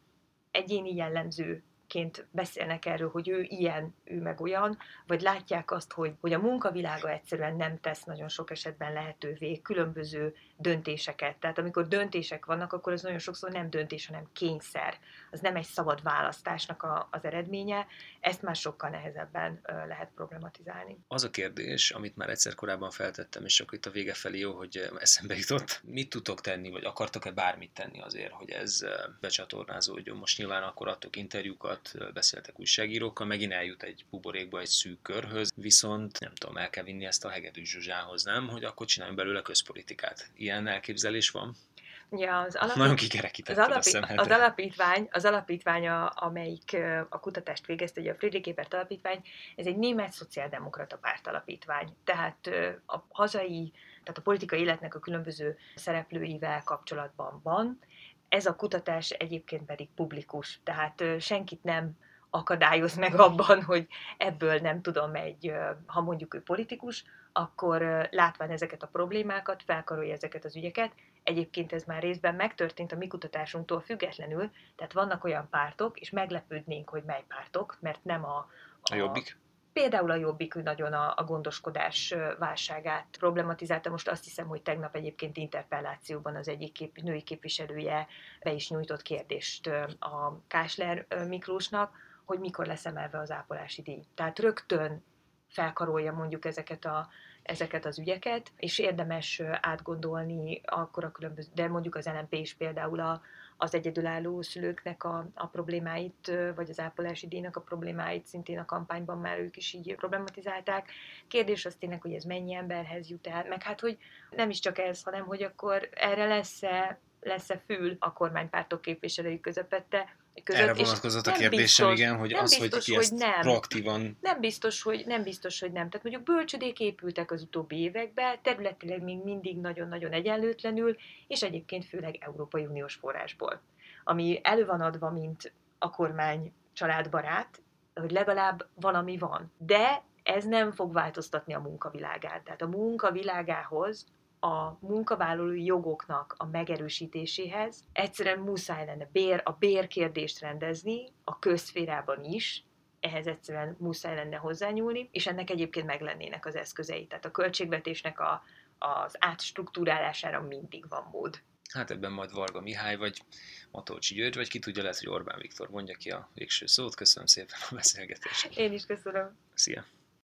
egyéni jellemző ként beszélnek erről, hogy ő ilyen, ő meg olyan, vagy látják azt, hogy, hogy a munkavilága egyszerűen nem tesz nagyon sok esetben lehetővé különböző döntéseket. Tehát amikor döntések vannak, akkor az nagyon sokszor nem döntés, hanem kényszer. Az nem egy szabad választásnak a, az eredménye. Ezt már sokkal nehezebben lehet problematizálni. Az a kérdés, amit már egyszer korábban feltettem, és akkor itt a vége felé jó, hogy eszembe jutott. Mit tudtok tenni, vagy akartok-e bármit tenni azért, hogy ez becsatornázódjon? Most nyilván akkor adtok interjúkat, beszéltek újságírókkal, megint eljut egy buborékba, egy szűk körhöz, viszont nem tudom, el kell vinni ezt a hegedű zsuzsához, nem? Hogy akkor csináljunk belőle közpolitikát. Ilyen elképzelés van? Ja, az alapít... Nagyon az, alapi... az alapítvány, az alapítvány, a, amelyik a kutatást végezte, ugye a Friedrich Ebert alapítvány, ez egy német szociáldemokrata párt alapítvány. Tehát a hazai, tehát a politikai életnek a különböző szereplőivel kapcsolatban van. Ez a kutatás egyébként pedig publikus, tehát senkit nem akadályoz meg abban, hogy ebből nem tudom, egy, ha mondjuk ő politikus, akkor látván ezeket a problémákat, felkarolja ezeket az ügyeket. Egyébként ez már részben megtörtént a mi kutatásunktól függetlenül, tehát vannak olyan pártok, és meglepődnénk, hogy mely pártok, mert nem a... A, a jobbik? Például a Jobbik nagyon a, a gondoskodás válságát problematizálta. Most azt hiszem, hogy tegnap egyébként interpellációban az egyik kép, női képviselője be is nyújtott kérdést a Kásler Miklósnak, hogy mikor lesz emelve az ápolási díj. Tehát rögtön felkarolja mondjuk ezeket, a, ezeket az ügyeket, és érdemes átgondolni akkor a különböző, de mondjuk az LNP is például a, az egyedülálló szülőknek a, a problémáit, vagy az ápolási díjnak a problémáit szintén a kampányban már ők is így problematizálták. Kérdés az tényleg, hogy ez mennyi emberhez jut el, meg hát, hogy nem is csak ez, hanem hogy akkor erre lesz-e lesz-e fül a kormánypártok képviselői közepette, között. Erre vonatkozott a kérdésem, biztos, igen, hogy az, biztos, hogy, hogy nem. proaktívan... Nem biztos, hogy, nem biztos, hogy nem. Tehát mondjuk bölcsödék épültek az utóbbi években, területileg még mindig nagyon-nagyon egyenlőtlenül, és egyébként főleg Európai Uniós forrásból. Ami elő van adva, mint a kormány családbarát, hogy legalább valami van. De ez nem fog változtatni a munkavilágát. Tehát a munkavilágához a munkavállalói jogoknak a megerősítéséhez egyszerűen muszáj lenne bér, a bérkérdést rendezni a közférában is, ehhez egyszerűen muszáj lenne hozzányúlni, és ennek egyébként meg lennének az eszközei. Tehát a költségvetésnek a, az átstruktúrálására mindig van mód. Hát ebben majd Varga Mihály, vagy Matolcsi György, vagy ki tudja, lehet, hogy Orbán Viktor mondja ki a végső szót. Köszönöm szépen a beszélgetést. Én is köszönöm. Szia!